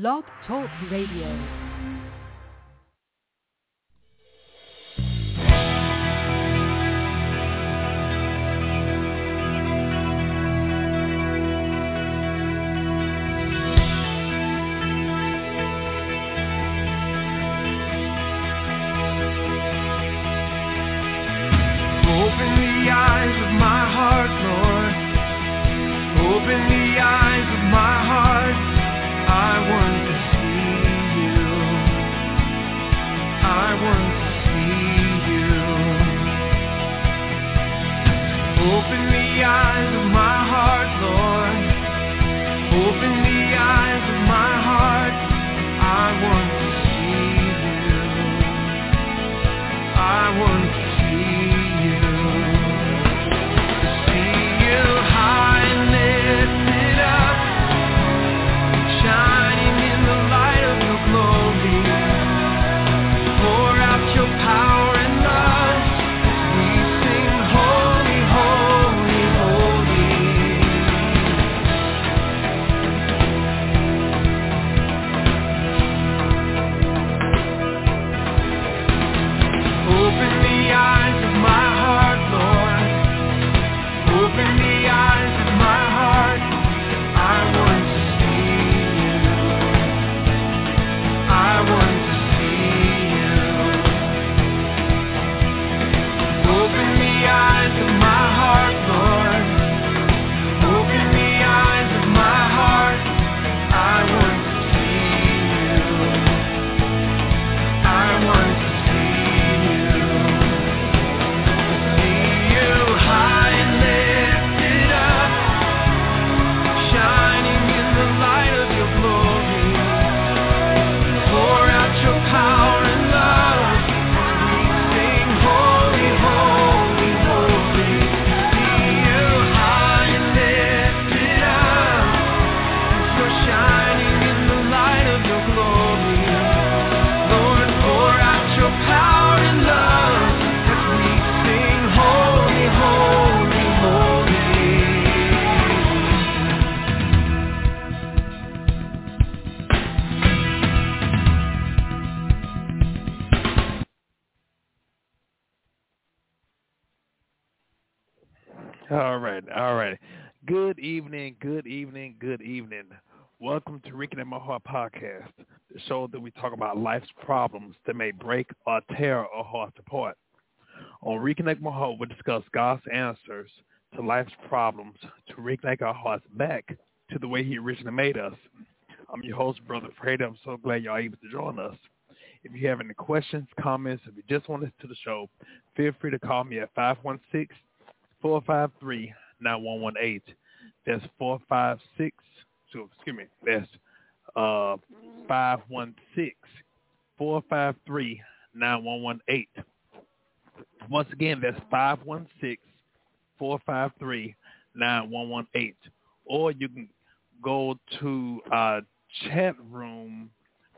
Blog Talk Radio. Good evening, good evening. Welcome to Reconnect My Heart podcast, the show that we talk about life's problems that may break or tear our hearts apart. On Reconnect My Heart, we discuss God's answers to life's problems to reconnect our hearts back to the way He originally made us. I'm your host, Brother Fred. I'm so glad y'all able to join us. If you have any questions, comments, if you just want listen to the show, feel free to call me at 516 453 9118. That's 456, so excuse me, that's uh 516 453 9118. Once again, that's 516 453 9118. Or you can go to our chat room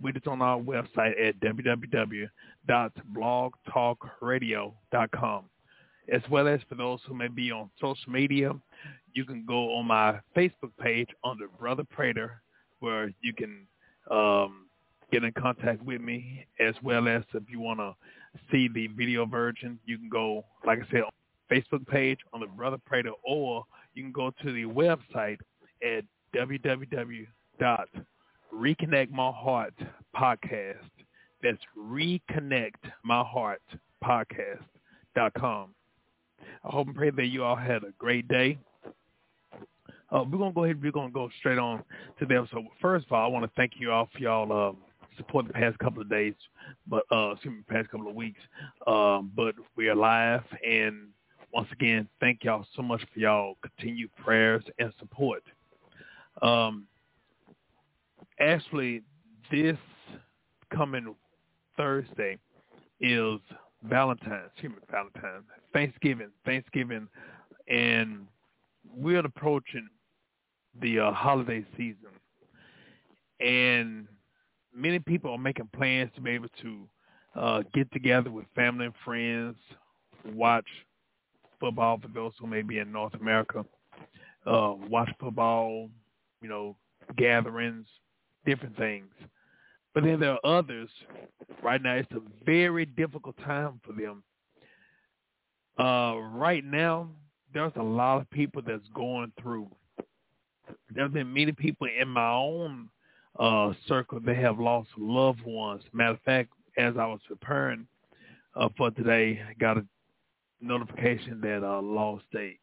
with it on our website at www.blogtalkradio.com as well as for those who may be on social media, you can go on my Facebook page under Brother Prater, where you can um, get in contact with me, as well as if you want to see the video version, you can go, like I said, on Facebook page on the Brother Prater, or you can go to the website at www.reconnect my. That's reconnect my heart podcast.com. I hope and pray that you all had a great day. Uh, we're gonna go ahead. We're gonna go straight on to the episode. First of all, I want to thank you all for y'all um, support the past couple of days, but uh, excuse me, past couple of weeks. Um, but we are live, and once again, thank y'all so much for y'all continued prayers and support. Um, actually, this coming Thursday is Valentine's, human Valentine's, Thanksgiving, Thanksgiving, and we're approaching the uh, holiday season, and many people are making plans to be able to uh, get together with family and friends, watch football for those who may be in North America, uh, watch football, you know, gatherings, different things. But then there are others. Right now, it's a very difficult time for them. Uh, right now, there's a lot of people that's going through. There's been many people in my own uh, circle that have lost loved ones. Matter of fact, as I was preparing uh, for today, I got a notification that I uh, lost a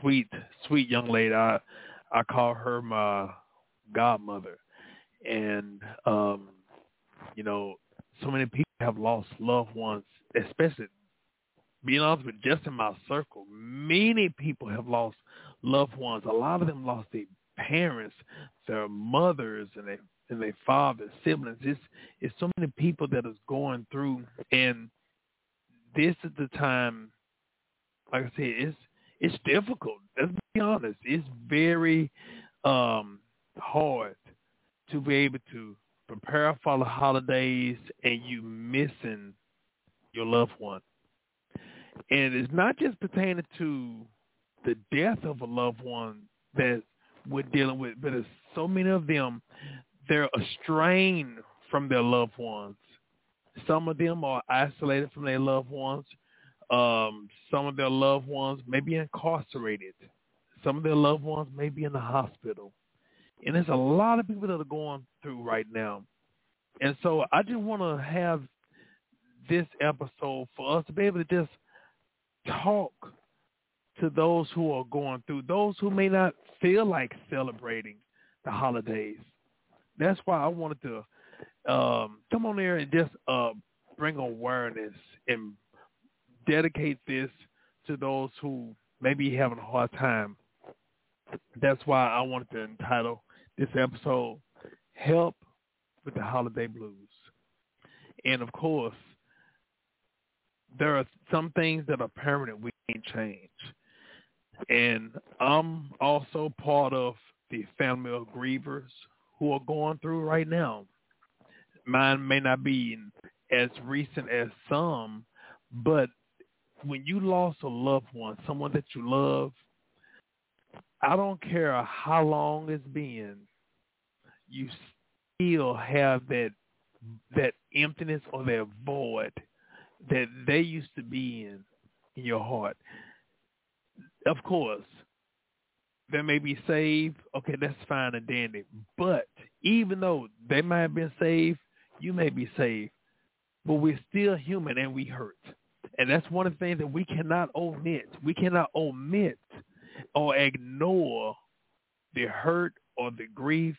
sweet, sweet young lady. I I call her my godmother, and um, you know, so many people have lost loved ones, especially being honest with just in my circle, many people have lost loved ones. A lot of them lost their parents, their mothers, and their and their fathers, siblings. It's it's so many people that is going through, and this is the time. Like I said, it's it's difficult. Let's be honest. It's very um, hard to be able to prepare for the holidays and you missing your loved one. And it's not just pertaining to the death of a loved one that we're dealing with, but it's so many of them, they're estranged from their loved ones. Some of them are isolated from their loved ones. Um, some of their loved ones may be incarcerated. Some of their loved ones may be in the hospital. And there's a lot of people that are going through right now. And so I just want to have this episode for us to be able to just talk to those who are going through, those who may not feel like celebrating the holidays. That's why I wanted to um, come on there and just uh, bring awareness and dedicate this to those who may be having a hard time. That's why I wanted to entitle this episode Help with the Holiday Blues. And of course, there are some things that are permanent we can't change. And I'm also part of the family of grievers who are going through right now. Mine may not be as recent as some, but when you lost a loved one, someone that you love, I don't care how long it's been, you still have that that emptiness or that void that they used to be in in your heart. Of course, they may be saved. Okay, that's fine and dandy. But even though they might have been saved, you may be saved. But we're still human and we hurt. And that's one of the things that we cannot omit. We cannot omit or ignore the hurt or the grief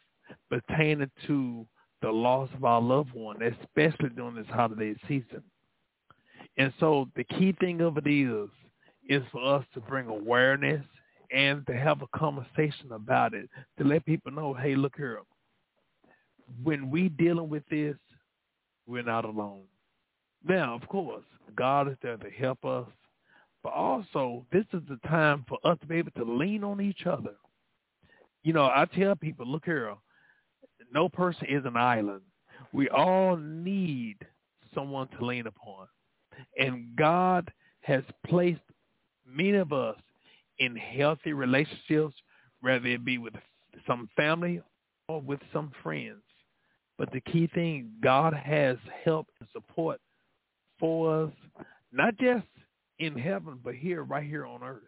pertaining to the loss of our loved one, especially during this holiday season. And so the key thing of it is, is for us to bring awareness and to have a conversation about it, to let people know, hey, look here, when we dealing with this, we're not alone. Now, of course, God is there to help us, but also this is the time for us to be able to lean on each other. You know, I tell people, look here, no person is an island. We all need someone to lean upon. And God has placed many of us in healthy relationships, whether it be with some family or with some friends. But the key thing, God has help and support for us, not just in heaven, but here, right here on earth.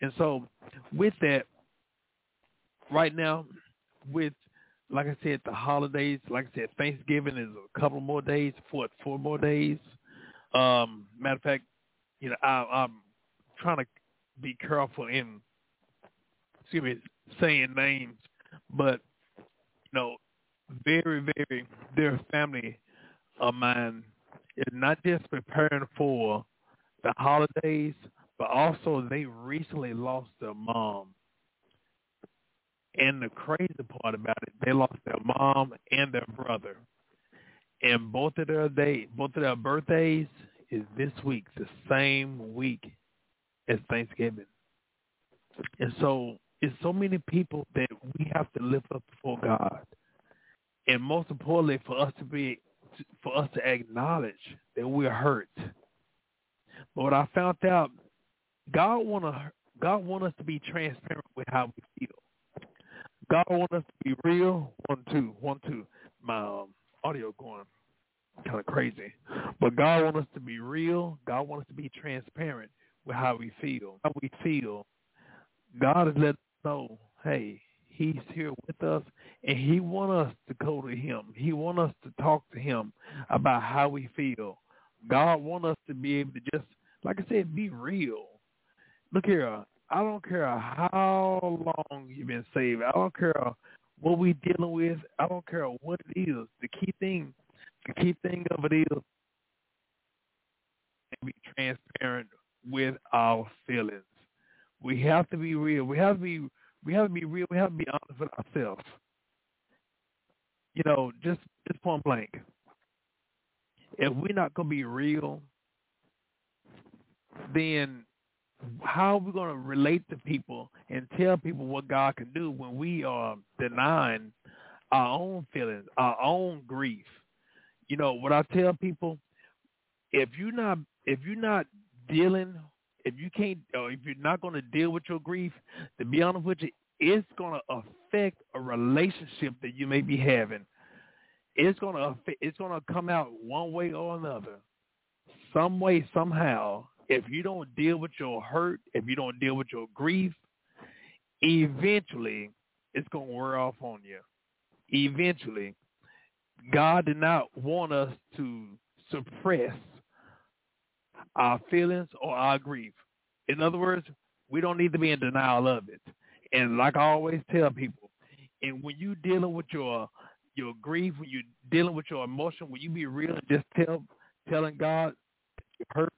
And so with that, right now, with, like I said, the holidays, like I said, Thanksgiving is a couple more days, four, four more days. Um, matter of fact, you know, I, I'm trying to be careful in, excuse me, saying names, but you know, very, very dear family of mine is not just preparing for the holidays, but also they recently lost their mom. And the crazy part about it, they lost their mom and their brother and both of their day, both of their birthdays is this week, the same week as Thanksgiving. And so it's so many people that we have to lift up before God. And most importantly, for us to be, for us to acknowledge that we're hurt. But I found out, God want to, God want us to be transparent with how we feel. God want us to be real. One, two, one, two. My um, audio going kind of crazy. But God want us to be real. God want us to be transparent with how we feel. How we feel. God has let us know, hey, he's here with us and he want us to go to him. He want us to talk to him about how we feel. God want us to be able to just, like I said, be real. Look here, I don't care how long you've been saved. I don't care what we dealing with. I don't care what it is. The key thing, the key thing of it is be transparent with our feelings. We have to be real. We have to be we have to be real. We have to be honest with ourselves. You know, just just point blank. If we're not gonna be real, then how are we going to relate to people and tell people what God can do when we are denying our own feelings, our own grief? You know, what I tell people, if you're not if you're not dealing, if you can't, or if you're not going to deal with your grief, to be honest with you, it's going to affect a relationship that you may be having. It's to it's to come out one way or another, some way, somehow if you don't deal with your hurt, if you don't deal with your grief, eventually it's to wear off on you. Eventually, God did not want us to suppress our feelings or our grief. In other words, we don't need to be in denial of it. And like I always tell people, and when you dealing with your your grief, when you're dealing with your emotion, will you be real and just tell telling God you hurt,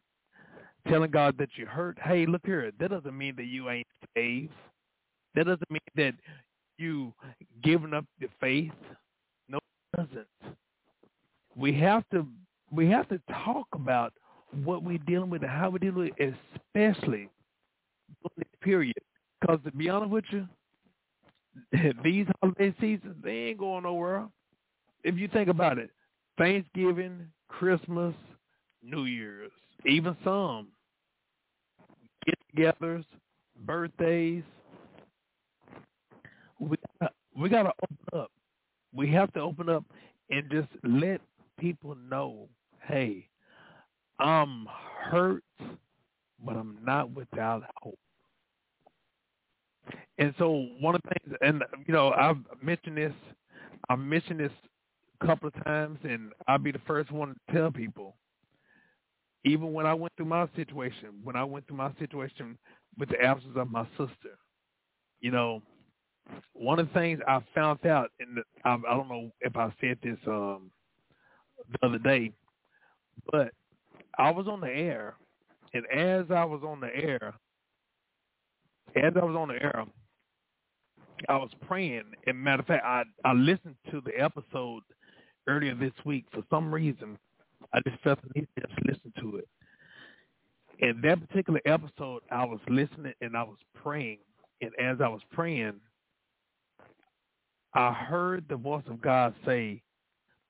telling God that you hurt. Hey, look here. That doesn't mean that you ain't saved. That doesn't mean that you giving up your faith. No, it doesn't. We have to we have to talk about what we're dealing with and how we're dealing with, it, especially during this period. Because to be honest with you, these holiday seasons they ain't going nowhere. If you think about it, Thanksgiving, Christmas, New Year's, even some get-togethers, birthdays. We we got to open up. We have to open up and just let people know, hey, I'm hurt, but I'm not without hope. And so one of the things, and you know, I've mentioned this, I've mentioned this a couple of times, and I'll be the first one to tell people even when I went through my situation, when I went through my situation with the absence of my sister, you know, one of the things I found out, and I, I don't know if I said this um, the other day, but I was on the air, and as I was on the air, as I was on the air, I was praying. And matter of fact, I I listened to the episode earlier this week for some reason. I just felt the need to just listen to it. In that particular episode, I was listening and I was praying. And as I was praying, I heard the voice of God say,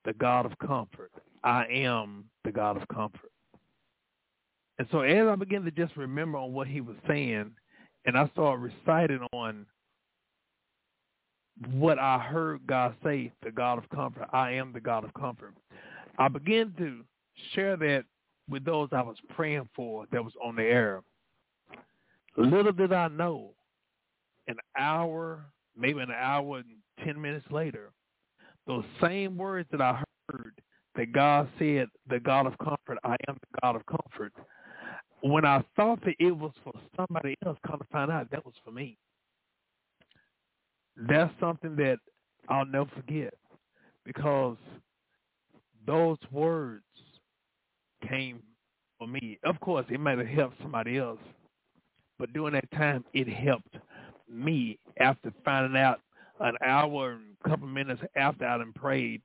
the God of comfort. I am the God of comfort. And so as I began to just remember on what he was saying, and I started reciting on what I heard God say, the God of comfort, I am the God of comfort. I began to share that with those I was praying for that was on the air. Little did I know, an hour, maybe an hour and 10 minutes later, those same words that I heard that God said, the God of comfort, I am the God of comfort. When I thought that it was for somebody else, come to find out that was for me. That's something that I'll never forget because those words came for me. Of course, it might have helped somebody else, but during that time, it helped me after finding out an hour and a couple minutes after I had prayed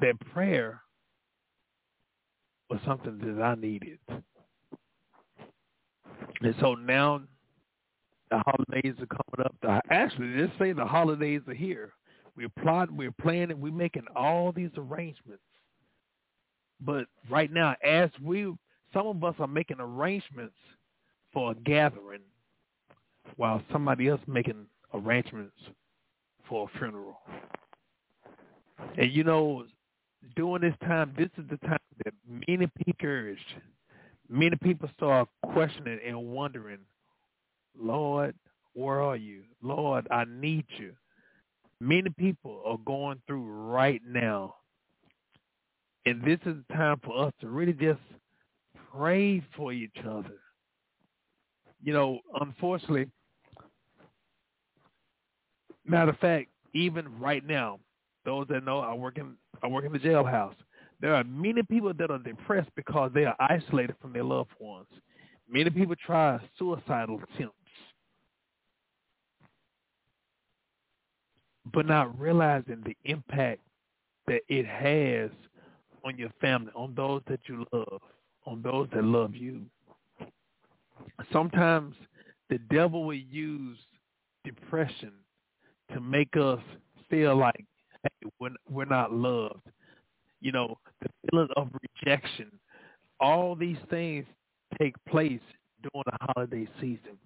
that prayer was something that I needed. And so now the holidays are coming up. The, actually, let's say the holidays are here. We're plotting, we're planning, we're making all these arrangements but right now, as we, some of us are making arrangements for a gathering, while somebody else making arrangements for a funeral. And you know, during this time, this is the time that many people, many people start questioning and wondering, Lord, where are you? Lord, I need you. Many people are going through right now. And this is the time for us to really just pray for each other. You know, unfortunately, matter of fact, even right now, those that know I work in I work in the jailhouse. There are many people that are depressed because they are isolated from their loved ones. Many people try suicidal attempts. But not realizing the impact that it has on your family, on those that you love, on those that love you. Sometimes the devil will use depression to make us feel like hey, we're, we're not loved. You know, the feeling of rejection. All these things take place during the holiday season.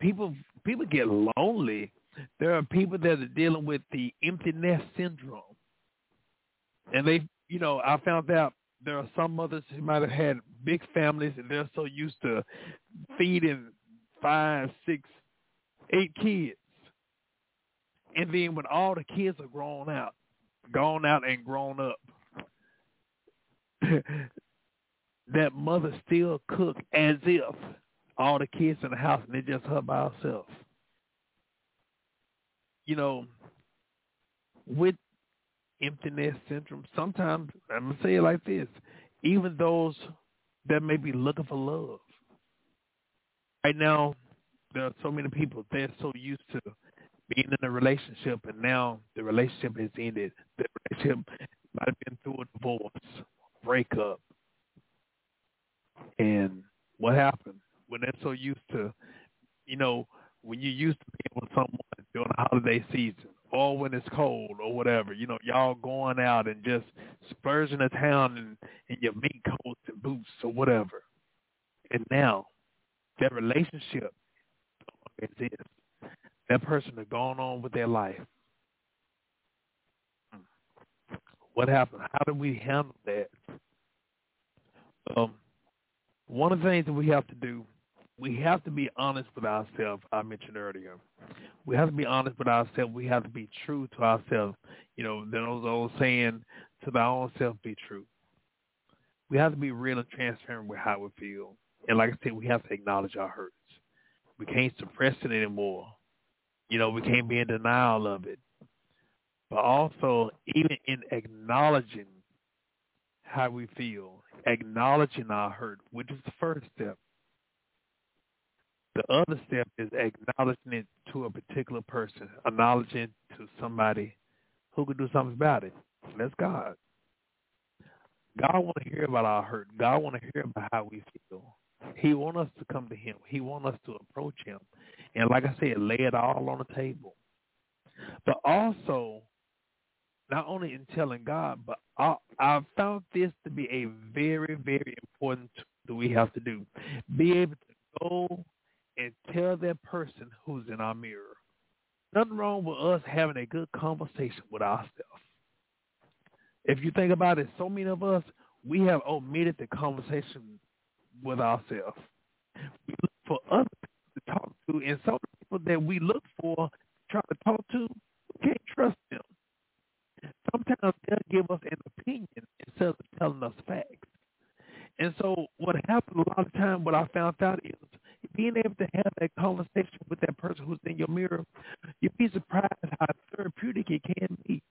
People people get lonely. There are people that are dealing with the empty nest syndrome. And they, you know, I found out there are some mothers who might have had big families and they're so used to feeding five, six, eight kids. And then when all the kids are grown out, gone out and grown up, that mother still cook as if all the kids in the house and it's just her by herself. You know, with emptiness syndrome, sometimes I'm gonna say it like this: even those that may be looking for love, right now there are so many people they're so used to being in a relationship and now the relationship has ended. The relationship might have been through a divorce, breakup. And what happened? When they're so used to, you know, when you're used to being with someone during the holiday season or when it's cold or whatever, you know, y'all going out and just spurging the town in, in your mink coats and boots or whatever. And now that relationship exists that person has gone on with their life. What happened? How do we handle that? Um, one of the things that we have to do, we have to be honest with ourselves. I mentioned earlier, we have to be honest with ourselves. We have to be true to ourselves. You know, those old saying, "To thy own self be true." We have to be real and transparent with how we feel, and like I said, we have to acknowledge our hurts. We can't suppress it anymore. You know, we can't be in denial of it. But also, even in acknowledging how we feel, acknowledging our hurt, which is the first step. The other step is acknowledging it to a particular person, acknowledging to somebody who could do something about it. That's God. God want to hear about our hurt. God want to hear about how we feel. He want us to come to him. He want us to approach him. And like I said, lay it all on the table. But also, not only in telling God, but I, I found this to be a very, very important that we have to do. Be able to go and tell that person who's in our mirror. Nothing wrong with us having a good conversation with ourselves. If you think about it, so many of us, we have omitted the conversation with ourselves. We look for other people to talk to, and some people that we look for, try to talk to, we can't trust them. Sometimes they'll give us an opinion instead of telling us facts. And so what happens a lot of time, what I found out is being able to have that conversation with that person who's in your mirror, you'd be surprised how therapeutic it can be.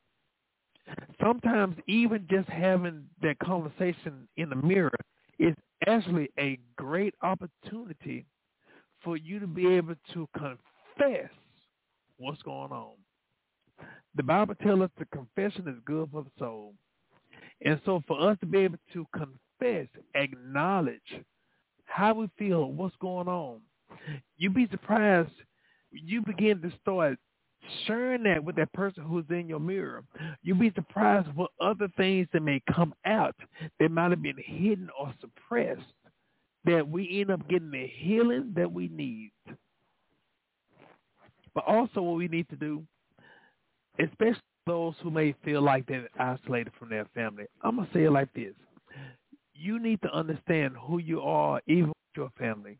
Sometimes even just having that conversation in the mirror is actually a great opportunity for you to be able to confess what's going on. The Bible tells us the confession is good for the soul. And so for us to be able to confess, acknowledge how we feel, what's going on, you'd be surprised. You begin to start sharing that with that person who's in your mirror. You'll be surprised what other things that may come out that might have been hidden or suppressed that we end up getting the healing that we need. But also what we need to do, especially those who may feel like they're isolated from their family. I'm gonna say it like this: You need to understand who you are, even with your family.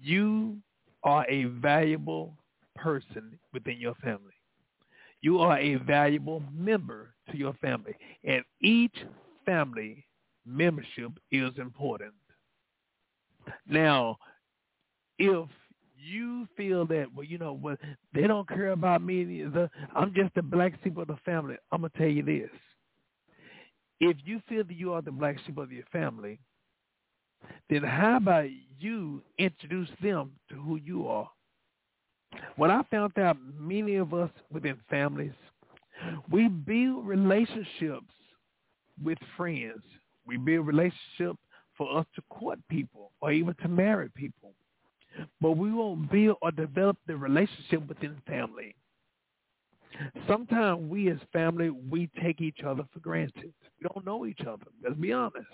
You are a valuable person within your family. You are a valuable member to your family, and each family membership is important. Now, if you feel that, well, you know, well, they don't care about me. The, I'm just the black sheep of the family. I'm gonna tell you this: if you feel that you are the black sheep of your family, then how about you introduce them to who you are? What I found out, many of us within families, we build relationships with friends. We build relationships for us to court people or even to marry people but we won't build or develop the relationship within family. Sometimes we as family, we take each other for granted. We don't know each other. Let's be honest.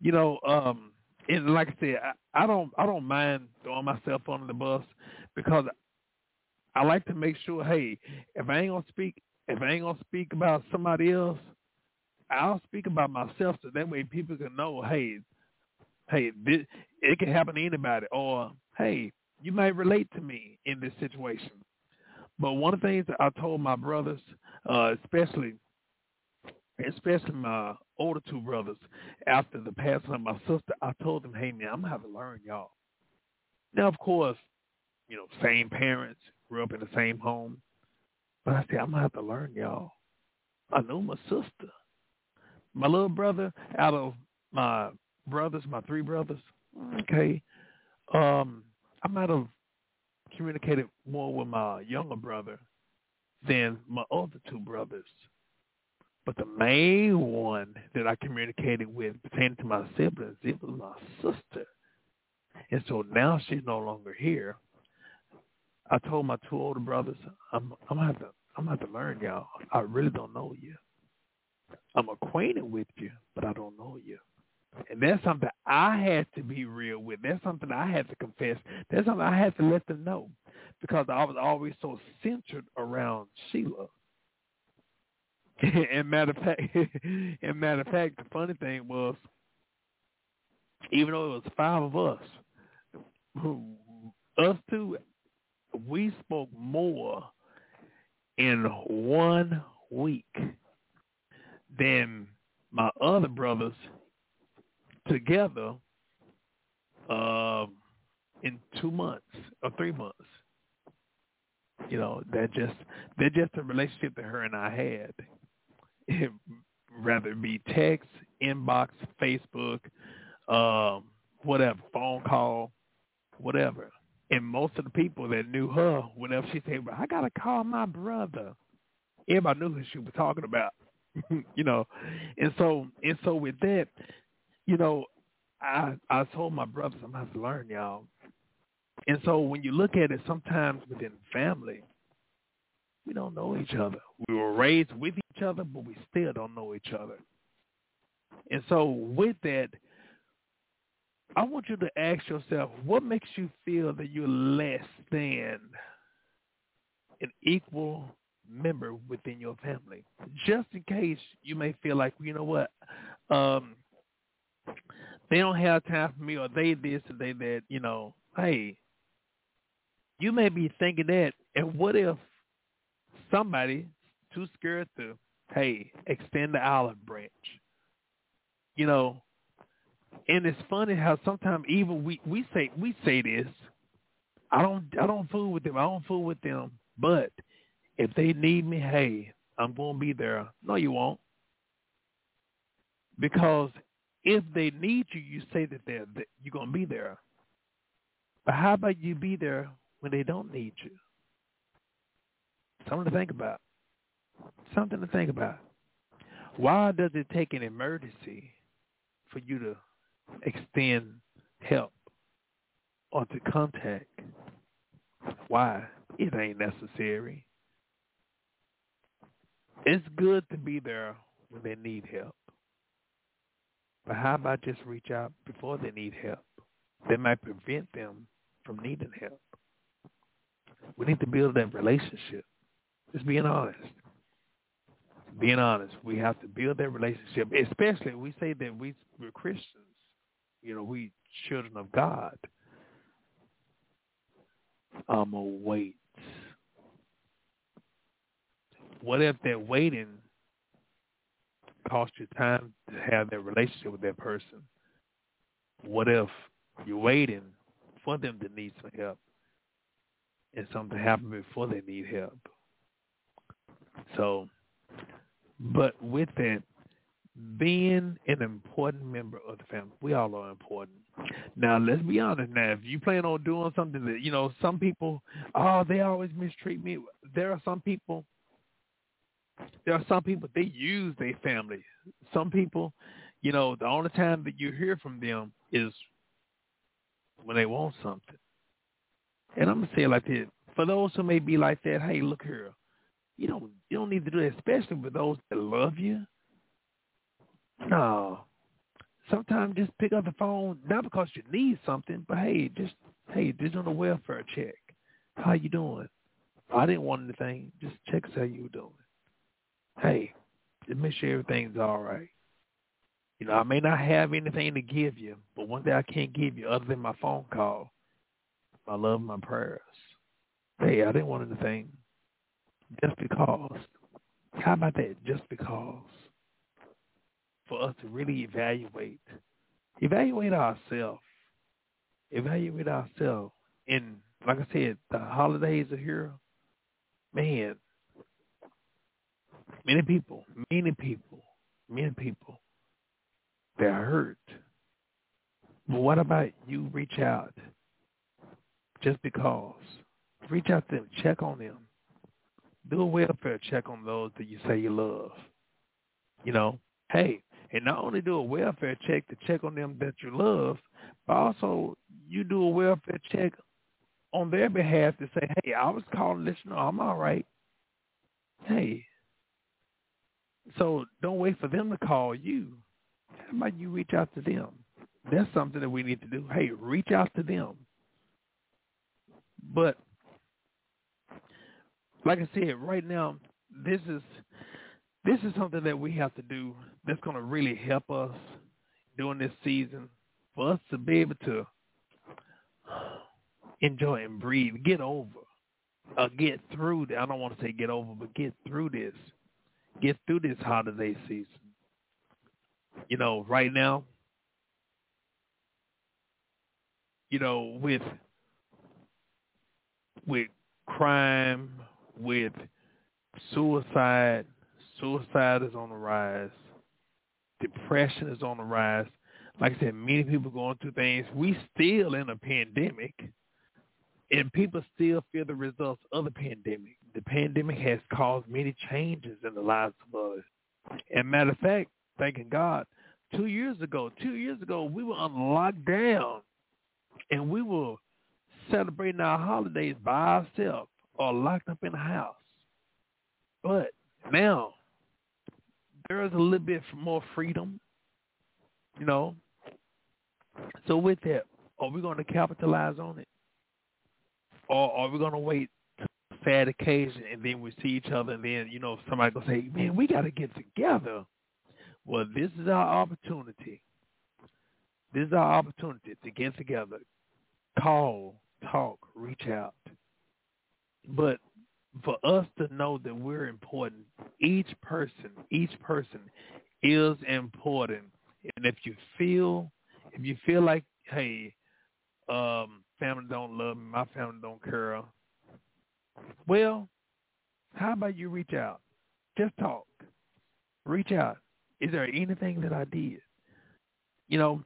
You know, um, and like I said, I, I don't, I don't mind throwing myself under the bus because I like to make sure, hey, if I ain't gonna speak, if I ain't gonna speak about somebody else, I'll speak about myself so that way people can know, hey, hey, this, it can happen to anybody, or hey, you might relate to me in this situation. But one of the things I told my brothers, uh, especially especially my older two brothers, after the passing of my sister, I told them, hey man, I'm gonna have to learn y'all. Now of course, you know, same parents, grew up in the same home. But I said, I'm gonna have to learn y'all. I knew my sister. My little brother, out of my brothers, my three brothers, okay, um, I might have communicated more with my younger brother than my other two brothers. But the main one that I communicated with pertaining to my siblings, it was my sister. And so now she's no longer here. I told my two older brothers, I'm I'm gonna have to I'm gonna have to learn y'all. I really don't know you. I'm acquainted with you, but I don't know you. And that's something I had to be real with. That's something I had to confess. That's something I had to let them know because I was always so centered around Sheila. and matter of fact, and matter of fact, the funny thing was, even though it was five of us, us two, we spoke more in one week than my other brothers together uh, in two months or three months. You know, that just that just a relationship that her and I had. rather be text, inbox, Facebook, um, whatever, phone call, whatever. And most of the people that knew her, whenever she said, I gotta call my brother, everybody knew who she was talking about. you know. And so and so with that, you know, I I told my brothers have to learn, y'all. And so when you look at it, sometimes within family, we don't know each other. We were raised with each other, but we still don't know each other. And so with that, I want you to ask yourself, what makes you feel that you're less than an equal member within your family? Just in case you may feel like, you know what, um, they don't have time for me or they this or they that, you know, hey, you may be thinking that and what if somebody too scared to, hey, extend the olive branch? You know, and it's funny how sometimes even we, we say we say this. I don't I don't fool with them. I don't fool with them. But if they need me, hey, I'm gonna be there. No, you won't. Because if they need you, you say that they're that you're gonna be there. But how about you be there when they don't need you? Something to think about. Something to think about. Why does it take an emergency for you to extend help or to contact? Why? It ain't necessary. It's good to be there when they need help. But how about just reach out before they need help? That might prevent them from needing help. We need to build that relationship. Just being honest. Being honest. We have to build that relationship, especially we say that we, we're Christians. You know, we children of God. I'm to wait. What if that waiting cost you time to have that relationship with that person? What if you're waiting for them to need some help and something happen before they need help? So, but with that, being an important member of the family, we all are important. Now, let's be honest. Now, if you plan on doing something that you know, some people, oh, they always mistreat me. There are some people. There are some people they use their family. Some people, you know, the only time that you hear from them is when they want something. And I'm gonna say it like this: for those who may be like that, hey, look here, you don't you don't need to do that, especially with those that love you. No. Sometimes just pick up the phone, not because you need something, but hey, just hey, just on a welfare check. How you doing? I didn't want anything. Just check us how you doing. Hey, just make sure everything's all right. You know, I may not have anything to give you, but one thing I can't give you other than my phone call, my love, my prayers. Hey, I didn't want anything. Just because. How about that? Just because. For us to really evaluate, evaluate ourselves, evaluate ourselves. And like I said, the holidays are here. Man, many people, many people, many people, they're hurt. But what about you reach out just because? Reach out to them, check on them. Do a welfare check on those that you say you love. You know, hey, and not only do a welfare check to check on them that you love, but also you do a welfare check on their behalf to say, hey, I was calling this, know I'm all right. Hey, so don't wait for them to call you. How about you reach out to them? That's something that we need to do. Hey, reach out to them. But like I said, right now, this is this is something that we have to do that's going to really help us during this season for us to be able to enjoy and breathe, get over, uh, get through. I don't want to say get over, but get through this, get through this holiday season. You know, right now, you know, with with crime, with suicide. Suicide is on the rise. Depression is on the rise. Like I said, many people going through things. We still in a pandemic, and people still feel the results of the pandemic. The pandemic has caused many changes in the lives of us. And matter of fact, thanking God, two years ago, two years ago, we were on lockdown, and we were celebrating our holidays by ourselves or locked up in the house. But now there is a little bit more freedom, you know. So with that, are we going to capitalize on it, or are we going to wait sad occasion and then we see each other and then you know somebody gonna say, man, we got to get together. Well, this is our opportunity. This is our opportunity to get together, call, talk, reach out. But for us to know that we're important, each person, each person is important. And if you feel, if you feel like, hey, um, family don't love me, my family don't care, well, how about you reach out? Just talk. Reach out. Is there anything that I did? You know,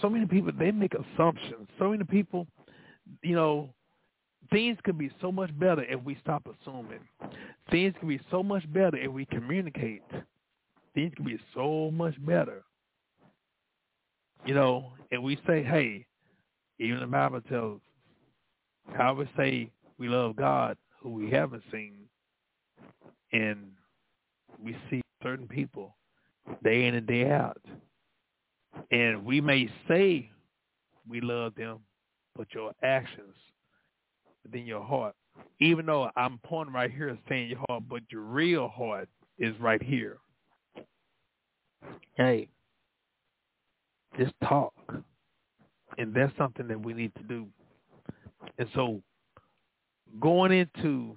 so many people they make assumptions. So many people, you know, things could be so much better if we stop assuming. Things could be so much better if we communicate. Things could be so much better. You know, and we say, hey, even the Bible tells how we say we love God who we haven't seen and we see certain people day in and day out. And we may say we love them, but your actions within your heart even though I'm pointing right here saying your heart, but your real heart is right here. Hey, just talk. And that's something that we need to do. And so going into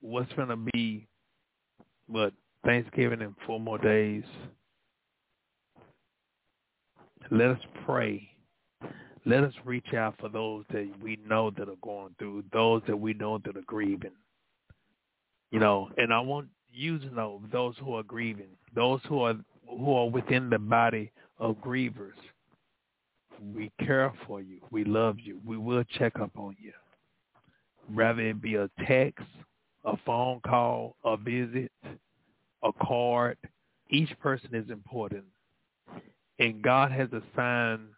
what's going to be, what, Thanksgiving in four more days, let us pray. Let us reach out for those that we know that are going through, those that we know that are grieving. You know, and I want you to know those who are grieving, those who are who are within the body of grievers. We care for you. We love you. We will check up on you. Rather it be a text, a phone call, a visit, a card. Each person is important. And God has assigned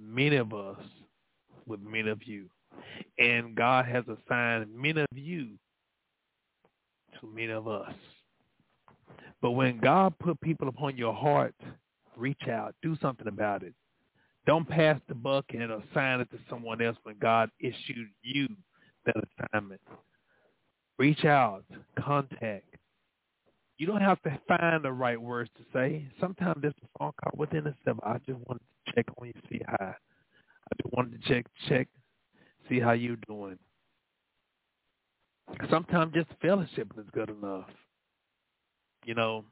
many of us with many of you. And God has assigned many of you to many of us. But when God put people upon your heart, reach out, do something about it. Don't pass the buck and assign it to someone else when God issued you that assignment. Reach out, contact. You don't have to find the right words to say. Sometimes there's a phone call within itself. I just wanted to check on you, see how. I just wanted to check, check, see how you doing. Sometimes just fellowship is good enough you know,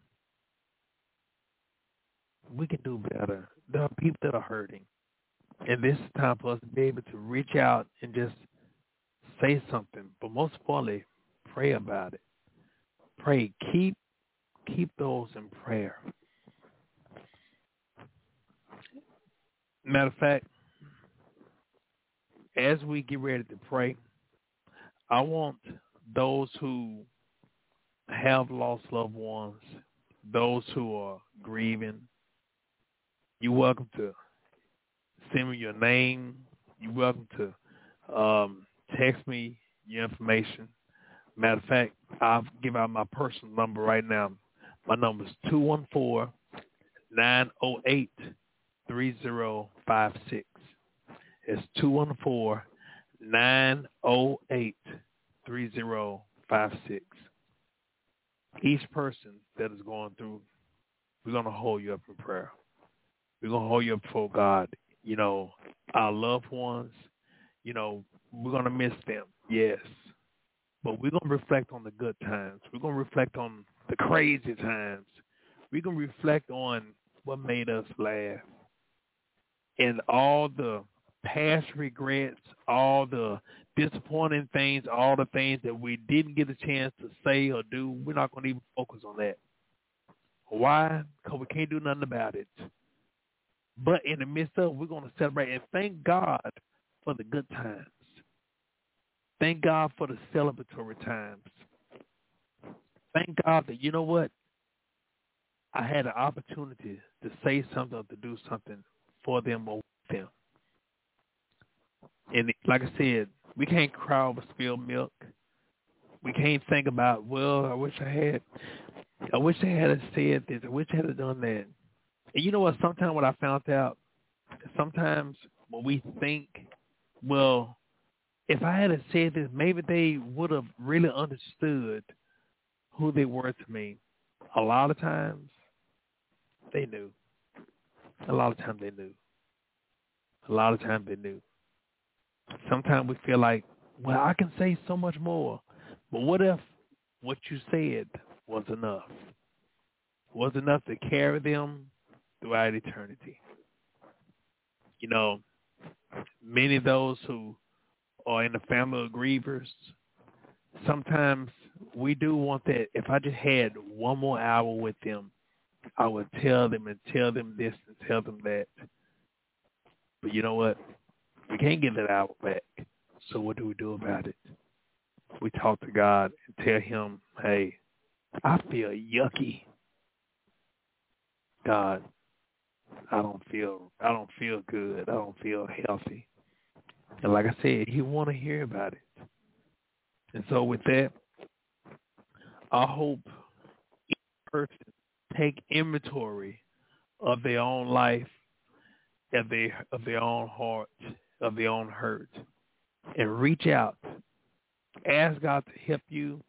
we can do better. There are people that are hurting. And this is time for us to be able to reach out and just say something. But most importantly, pray about it. Pray. Keep keep those in prayer. Matter of fact, as we get ready to pray, I want those who have lost loved ones, those who are grieving, you're welcome to send me your name. You're welcome to um, text me your information. Matter of fact, I'll give out my personal number right now. My number is 214 908 3056. It's 214 908 3056 each person that is going through, we're going to hold you up in prayer. We're to hold you up before God. You know, our loved ones, you know, we're to miss them, yes. But we're to reflect on the good times. We're to reflect on the crazy times. We're to reflect on what made us laugh. And all the past regrets, all the disappointing things, all the things that we didn't get a chance to say or do, we're not going to even focus on that. Why? Because we can't do nothing about it. But in the midst of, we're going to celebrate and thank God for the good times. Thank God for the celebratory times. Thank God that, you know what? I had an opportunity to say something or to do something for them or with them. And like I said, we can't cry over spilled milk. We can't think about, well, I wish I had, I wish I had said this. I wish I had done that. And you know what? Sometimes what I found out, sometimes when we think, well, if I had said this, maybe they would have really understood who they were to me. A lot of times, they knew. A lot of times they knew. A lot of times they knew sometimes we feel like, well, I can say so much more. But what if what you said was enough? Was enough to carry them throughout eternity? You know, many of those who are in the family of grievers, sometimes we do want that. If I just had one more hour with them, I would tell them and tell them this and tell them that. But you know what? We can't get that hour back. So what do we do about it? We talk to God and tell him, hey, I feel yucky. God, I don't feel I don't feel good. I don't feel healthy. And like I said, he want to hear about it. And so with that, I hope each person take inventory of their own life, of their of their own heart, of their own hurt and reach out Ask God to help you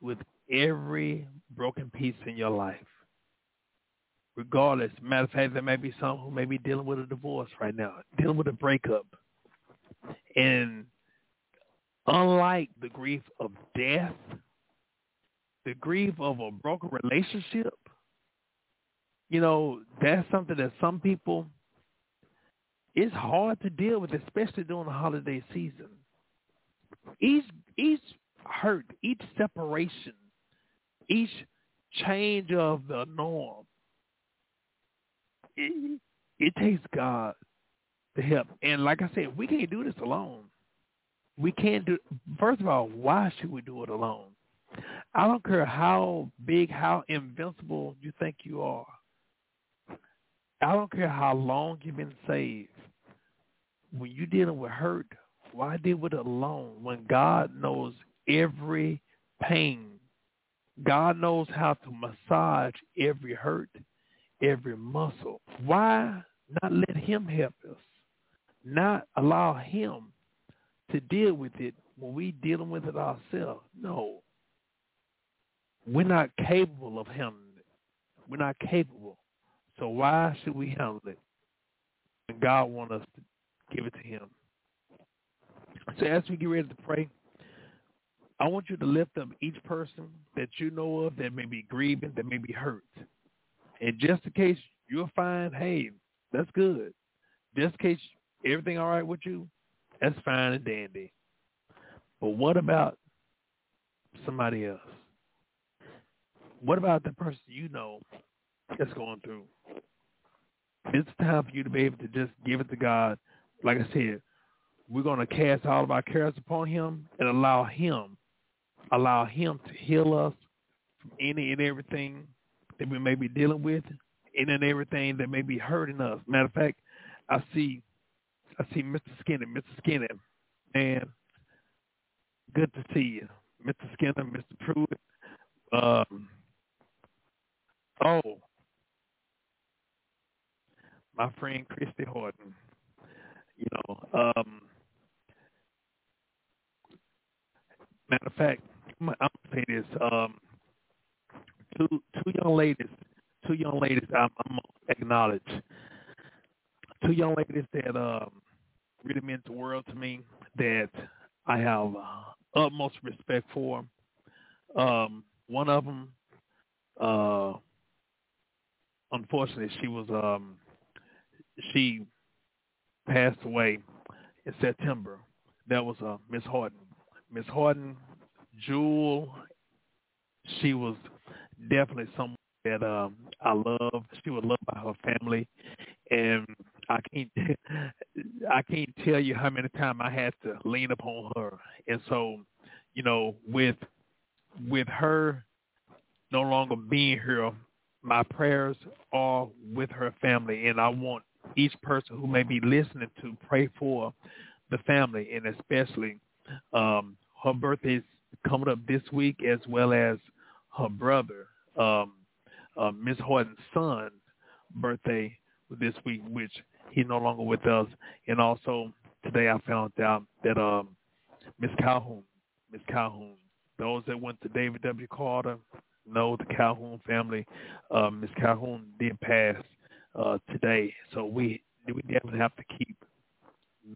with every broken piece in your life. Regardless, matter of fact, there may be some who may be dealing with a divorce right now, dealing with a breakup. And unlike the grief of death, the grief of a broken relationship, you know, that's something that some people it's hard to deal with, especially during the holiday season. Each each hurt, each separation, each change of the norm, it, it takes God to help. And like I said, we can't do this alone. We can't do. First of all, why should we do it alone? I don't care how big, how invincible you think you are. I don't care how long you've been saved. When you're dealing with hurt, why deal with it alone when God knows every pain? God knows how to massage every hurt, every muscle. Why not let him help us? Not allow him to deal with it when we dealing with it ourselves. No. We're not capable of handling it. We're not capable. So why should we handle it? And God wants us to give it to him. So as we get ready to pray, I want you to lift up each person that you know of that may be grieving, that may be hurt. And just in case you'll find, hey, that's good. Just in case everything all right with you, that's fine and dandy. But what about somebody else? What about the person you know that's going through? It's time for you to be able to just give it to God. Like I said, we're going to cast all of our cares upon him and allow him, allow him to heal us from any and everything that we may be dealing with, and everything that may be hurting us. Matter of fact, I see, I see Mr. Skinner, Mr. Skinner, man, good to see you, Mr. Skinner, Mr. Pruitt. Um, oh, my friend Christy Horton. You know, um, matter of fact, I'm, I'm gonna say this. Um, two two young ladies, two young ladies. I'm, I'm acknowledge two young ladies that um, really meant the world to me. That I have uh, utmost respect for. Um, one of them, uh, unfortunately, she was um, she passed away in September. That was uh, Miss Horton. Miss Horton, Jewel, she was definitely someone that um, I love. She was loved by her family, and I can't I can't tell you how many times I had to lean upon her. And so, you know, with with her no longer being here, my prayers are with her family, and I want each person who may be listening to pray for the family and especially um, her birthday is coming up this week as well as her brother, um, uh, Miss Horton's son birthday this week, which he's no longer with us. And also today I found out that um, Miss Calhoun, Miss Calhoun, those that went to David W. Carter know the Calhoun family. Um, Miss Calhoun did pass uh, today. So we we definitely have to keep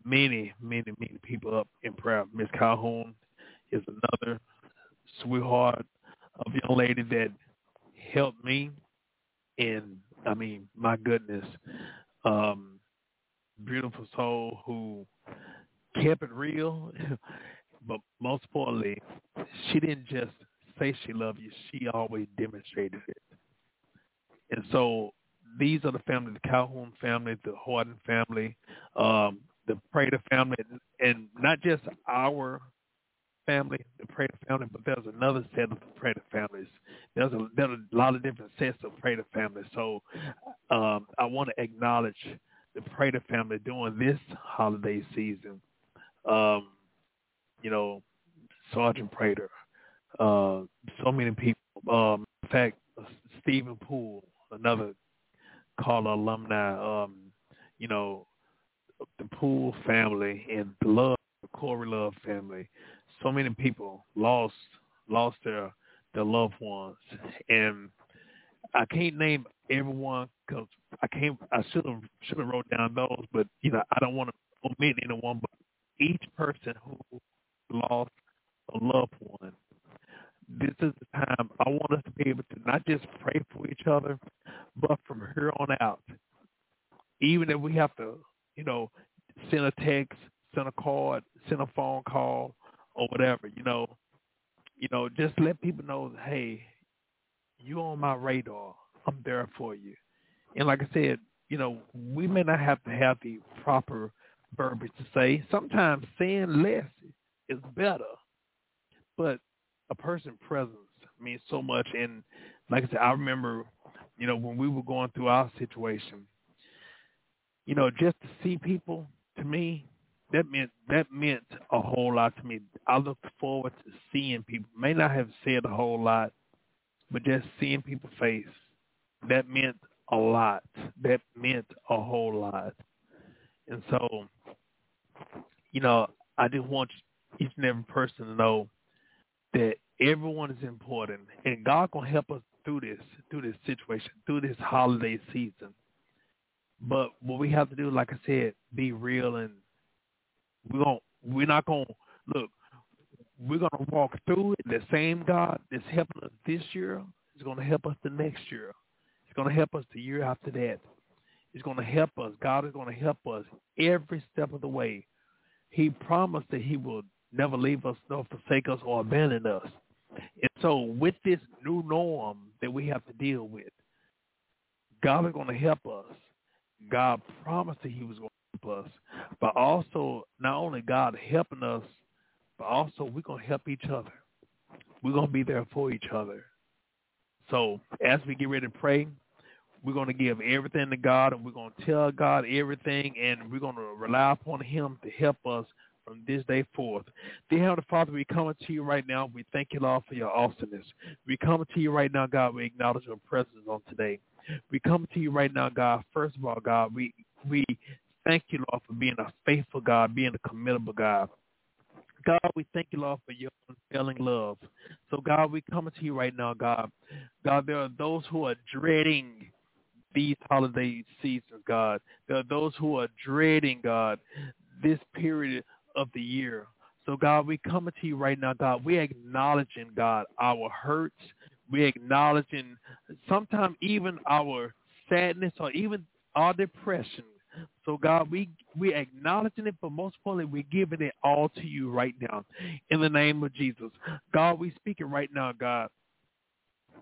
many, many, many people up in prayer. Miss Calhoun is another sweetheart of young lady that helped me. And I mean, my goodness, um, beautiful soul who kept it real, but most importantly, she didn't just say she loved you; she always demonstrated it. And so these are the family, the Calhoun family, the Horton family, um, the Prater family, and not just our family, the Prater family, but there's another set of Prater families. There's a, there's a lot of different sets of Prater families. So um, I want to acknowledge the Prater family during this holiday season. Um, you know, Sergeant Prater, uh, so many people. Um, in fact, Stephen Poole, another Carter alumni, um, you know, the Poole family and the Love, the Corey Love family, so many people lost lost their their loved ones, and I can't name everyone because I can't. I should have should have wrote down those, but you know I don't want to omit anyone. But each person who lost a loved one, this is the time I want us to be able to not just pray for each other, but from here on out, even if we have to, you know, send a text, send a card, send a phone call, or whatever, you know, you know, just let people know, hey, you on my radar. I'm there for you. And like I said, you know, we may not have to have the proper verbiage to say. Sometimes saying less is better. But a person's presence means so much. And like I said, I remember, you know, when we were going through our situation, you know, just to see people, to me, that meant that meant a whole lot to me. I looked forward to seeing people. May not have said a whole lot, but just seeing people's face, that meant a lot. That meant a whole lot. And so, you know, I just want each and every person to know that everyone is important, and God gonna help us through this, through this situation, through this holiday season. But what we have to do, like I said, be real, and we're gonna we're not gonna look. We're gonna walk through it. The same God that's helping us this year is gonna help us the next year. It's gonna help us the year after that. It's gonna help us. God is gonna help us every step of the way. He promised that He will never leave us nor forsake us or abandon us. And so with this new norm that we have to deal with, God is going to help us. God promised that he was going us. But also, not only God helping us, but also we're going to help each other. We're going to be there for each other. So as we get ready to pray, we're going to give everything to God and we're going to tell God everything and we're going to rely upon him to help us from this day forth. Dear Heavenly Father, we come to you right now. We thank you, Lord, for your awesomeness. We come to you right now, God. We acknowledge your presence on today. We come to you right now, God. First of all, God, we we thank you, Lord, for being a faithful God, being a committable God. God, we thank you, Lord, for your unfailing love. So, God, we come to you right now, God. God, there are those who are dreading these holiday seasons, God. There are those who are dreading, God, this period of the year. So God, we come to you right now, God. We acknowledging, God, our hurts. We acknowledging sometimes even our sadness or even our depression. So God, we we acknowledging it, but most importantly, we're giving it all to you right now. In the name of Jesus. God, we speaking right now, God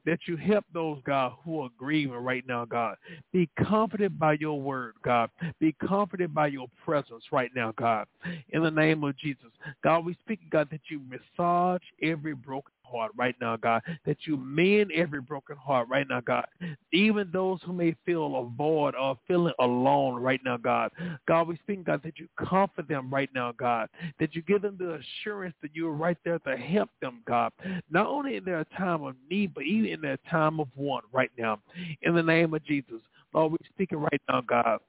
that you help those, God, who are grieving right now, God. Be comforted by your word, God. Be comforted by your presence right now, God. In the name of Jesus. God, we speak, God, that you massage every broken heart right now, God, that you mend every broken heart right now, God. Even those who may feel a void or feeling alone right now, God. God, we speak, God, that you comfort them right now, God, that you give them the assurance that you're right there to help them, God, not only in their time of need, but even in their time of want right now. In the name of Jesus. Lord, we're speaking right now, God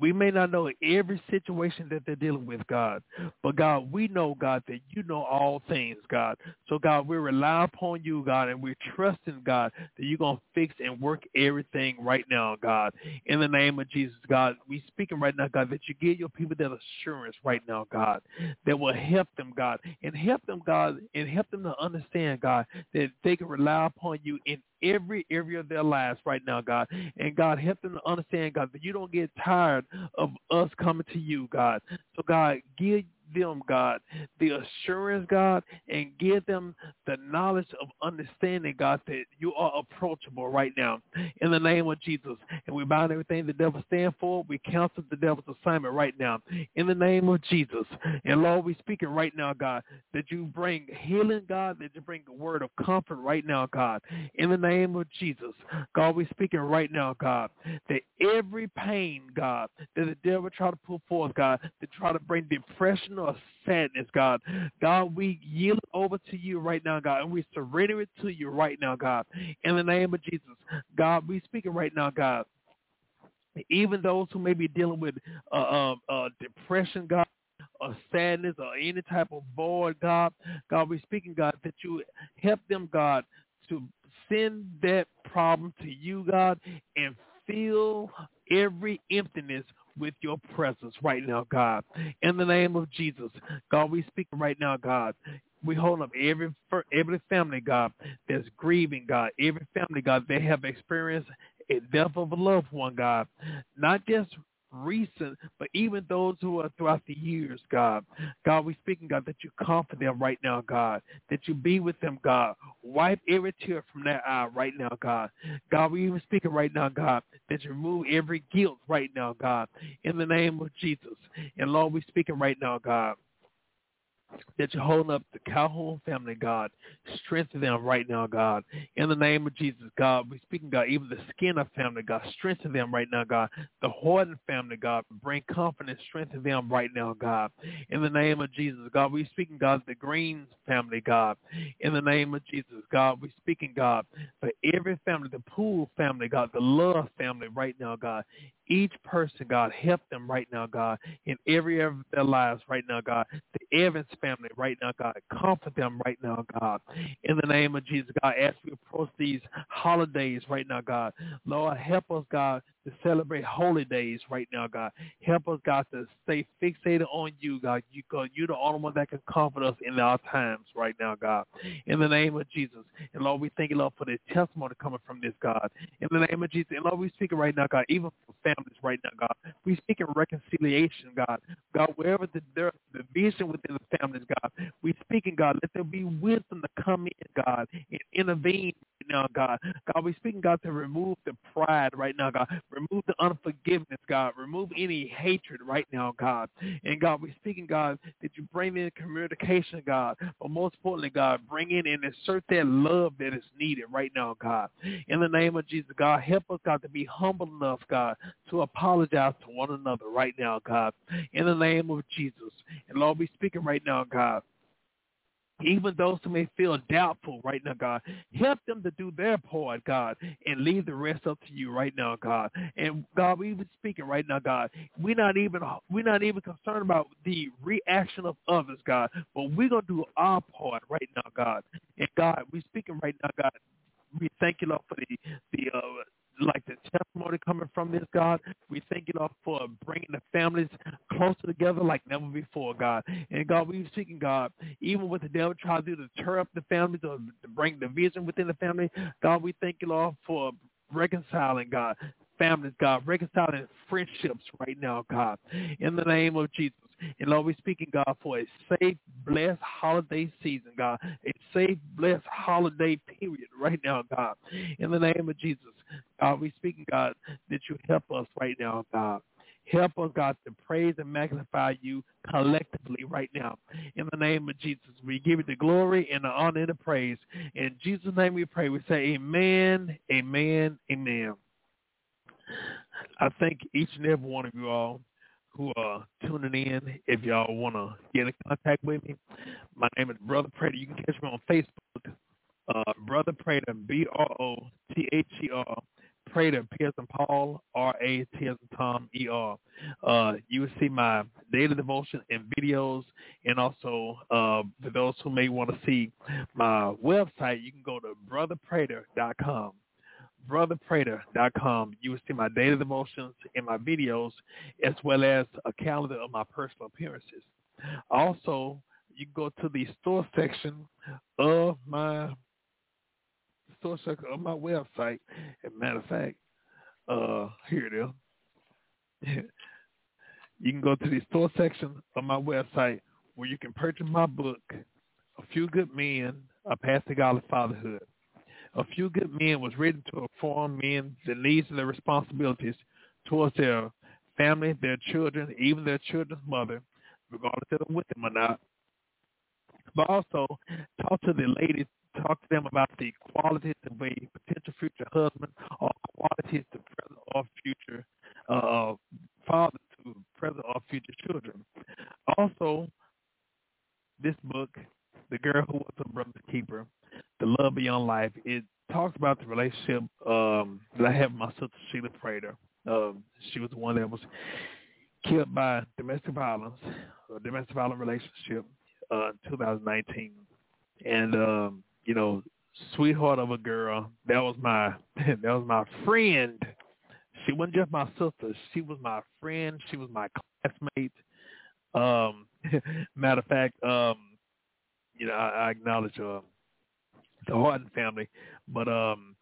we may not know every situation that they're dealing with, God, but God, we know, God, that you know all things, God. So, God, we rely upon you, God, and we're trusting, God, that you're going to fix and work everything right now, God. In the name of Jesus, God, we speaking right now, God, that you give your people that assurance right now, God, that will help them, God, and help them, God, and help them to understand, God, that they can rely upon you in every area of their lives right now, God. And God, help them to understand, God, that you don't get tired of us coming to you, God. So God, give them, God, the assurance, God, and give them the knowledge of understanding, God, that you are approachable right now in the name of Jesus. And we bind everything the devil stand for. We cancel the devil's assignment right now in the name of Jesus. And Lord, we speaking right now, God, that you bring healing, God, that you bring a word of comfort right now, God, in the name of Jesus. God, we speaking right now, God, that every pain, God, that the devil try to put forth, God, to try to bring depression of sadness, God. God, we yield it over to you right now, God, and we surrender it to you right now, God. In the name of Jesus, God, we speaking right now, God. Even those who may be dealing with uh, uh, uh, depression, God, or sadness or any type of void, God. God, we speaking, God, that you help them, God, to send that problem to you, God, and fill every emptiness with your presence right now, God. In the name of Jesus, God, we speak right now, God. We hold up every every family, God, that's grieving, God. Every family, God, they have experienced a death of a loved one, God. Not just recent, but even those who are throughout the years, God. God, we speaking, God, that you comfort them right now, God. That you be with them, God. Wipe every tear from their eye right now, God. God, we even speaking right now, God, that you remove every guilt right now, God. In the name of Jesus. And Lord, we speaking right now, God that you're holding up the Calhoun family, God. Strengthen them right now, God. In the name of Jesus, God, we speaking, God, even the Skinner family, God. Strengthen them right now, God. The Horton family, God. Bring confidence, strengthen them right now, God. In the name of Jesus, God, we speaking, God, the Greens family, God. In the name of Jesus, God, we speaking, God, for every family, the Poole family, God, the Love family right now, God each person, God, help them right now, God, in every area of their lives right now, God. The Evans family right now, God, comfort them right now, God. In the name of Jesus, God, as we approach these holidays right now, God, Lord, help us, God, to celebrate holy days right now, God. Help us, God, to stay fixated on you, God. You, God, you're the only one that can comfort us in our times right now, God. In the name of Jesus. And Lord, we thank you, Lord, for the testimony coming from this, God. In the name of Jesus. And Lord, we speak it right now, God, even for families right now, God. We speak in reconciliation, God. God, wherever the, there the division within the families, God, we speak in, God, let there be wisdom to come in, God, and intervene now, God. God, we're speaking, God, to remove the pride right now, God. Remove the unforgiveness, God. Remove any hatred right now, God. And God, we're speaking, God, that you bring in communication, God. But most importantly, God, bring in and insert that love that is needed right now, God. In the name of Jesus, God, help us, God, to be humble enough, God, to apologize to one another right now, God. In the name of Jesus. And Lord, we speaking right now, God even those who may feel doubtful right now, God, help them to do their part, God, and leave the rest up to you right now, God. And God, we even speaking right now, God. We're not even we're not even concerned about the reaction of others, God, but we're gonna do our part right now, God. And God, we speaking right now, God. We thank you, Lord, for the the uh, like the testimony coming from this, God. We thank you, Lord, for bringing the families closer together like never before, God. And God, we're seeking, God, even with the devil trying to do to tear up the families or to bring division within the family, God, we thank you, Lord, for reconciling, God, families, God, reconciling friendships right now, God, in the name of Jesus. And Lord, we're speaking, God, for a safe, blessed holiday season, God, a safe, blessed holiday period right now, God, in the name of Jesus. God, we speaking, God, that you help us right now, God. Help us, God, to praise and magnify you collectively right now. In the name of Jesus, we give you the glory and the honor and the praise. In Jesus' name we pray. We say amen, amen, amen. I thank each and every one of you all who are tuning in. If y'all want to get in contact with me, my name is Brother Prater. You can catch me on Facebook, uh, Brother Prater, B-R-O-T-H-E-R Prater, P as in Paul, R-A, T as Tom, E-R. Uh, you will see my daily devotion and videos, and also uh, for those who may want to see my website, you can go to brotherprater.com brotherprater.com. You will see my daily devotions and my videos, as well as a calendar of my personal appearances. Also, you go to the store section of my store section of my website. As a matter of fact, uh, here it is. you can go to the store section of my website where you can purchase my book, A Few Good Men, A Path to Godly Fatherhood. A Few Good Men was written to inform men the needs and their responsibilities towards their family, their children, even their children's mother, regardless if they're with them or not. But also talk to the ladies talk to them about the qualities of a potential future husband or qualities to present or future uh, father to present or future children. Also, this book, The Girl Who Was a Brother's Keeper, The Love Beyond Life, it talks about the relationship um, that I have with my sister Sheila Prater. Um, she was the one that was killed by domestic violence a domestic violence relationship uh, in 2019, and um, you know, sweetheart of a girl. That was my that was my friend. She wasn't just my sister. She was my friend. She was my classmate. Um, matter of fact, um, you know, I, I acknowledge uh, the Horton family, but um,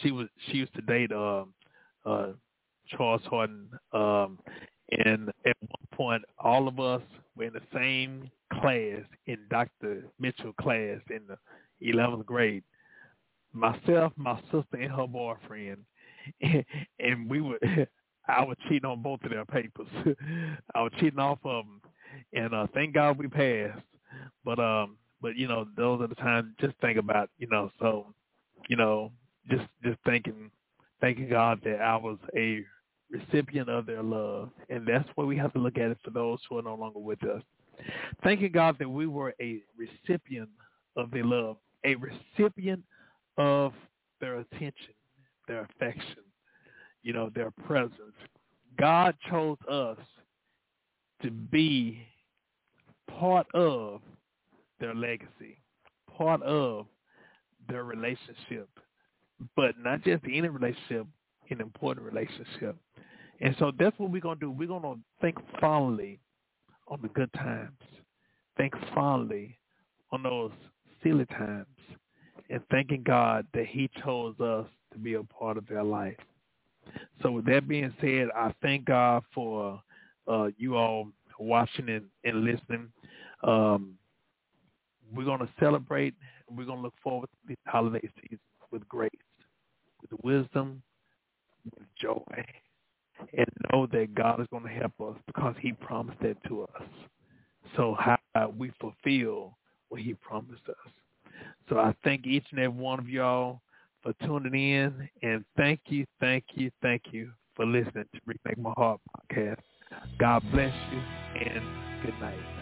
she was she used to date uh, uh, Charles Horton, um, and at one point, all of us were in the same class in Dr. Mitchell class in the 11th grade. Myself, my sister, and her boyfriend, and, and we were. I was cheating on both of their papers. I was cheating off of them, and uh, thank God we passed. But um, but you know, those are the times. Just think about, you know, so, you know, just just thinking, thanking God that I was a recipient of their love, and that's what we have to look at it for those who are no longer with us. Thanking God that we were a recipient of their love, a recipient of their attention, their affection, you know, their presence. God chose us to be part of their legacy, part of their relationship, but not just any relationship, an important relationship. And so that's what we're going to do. We're going to think fondly on the good times, think fondly on those silly times, and thanking God that he chose us to be a part of their life. So with that being said, I thank God for uh, you all watching and, and listening. Um, we're going to celebrate and we're going to look forward to the holiday season with grace, with wisdom, with joy, and know that God is going to help us because he promised that to us. So how we fulfill what he promised us. So I thank each and every one of y'all for tuning in, and thank you, thank you, thank you for listening to Reconnect My Heart podcast. God bless you, and good night.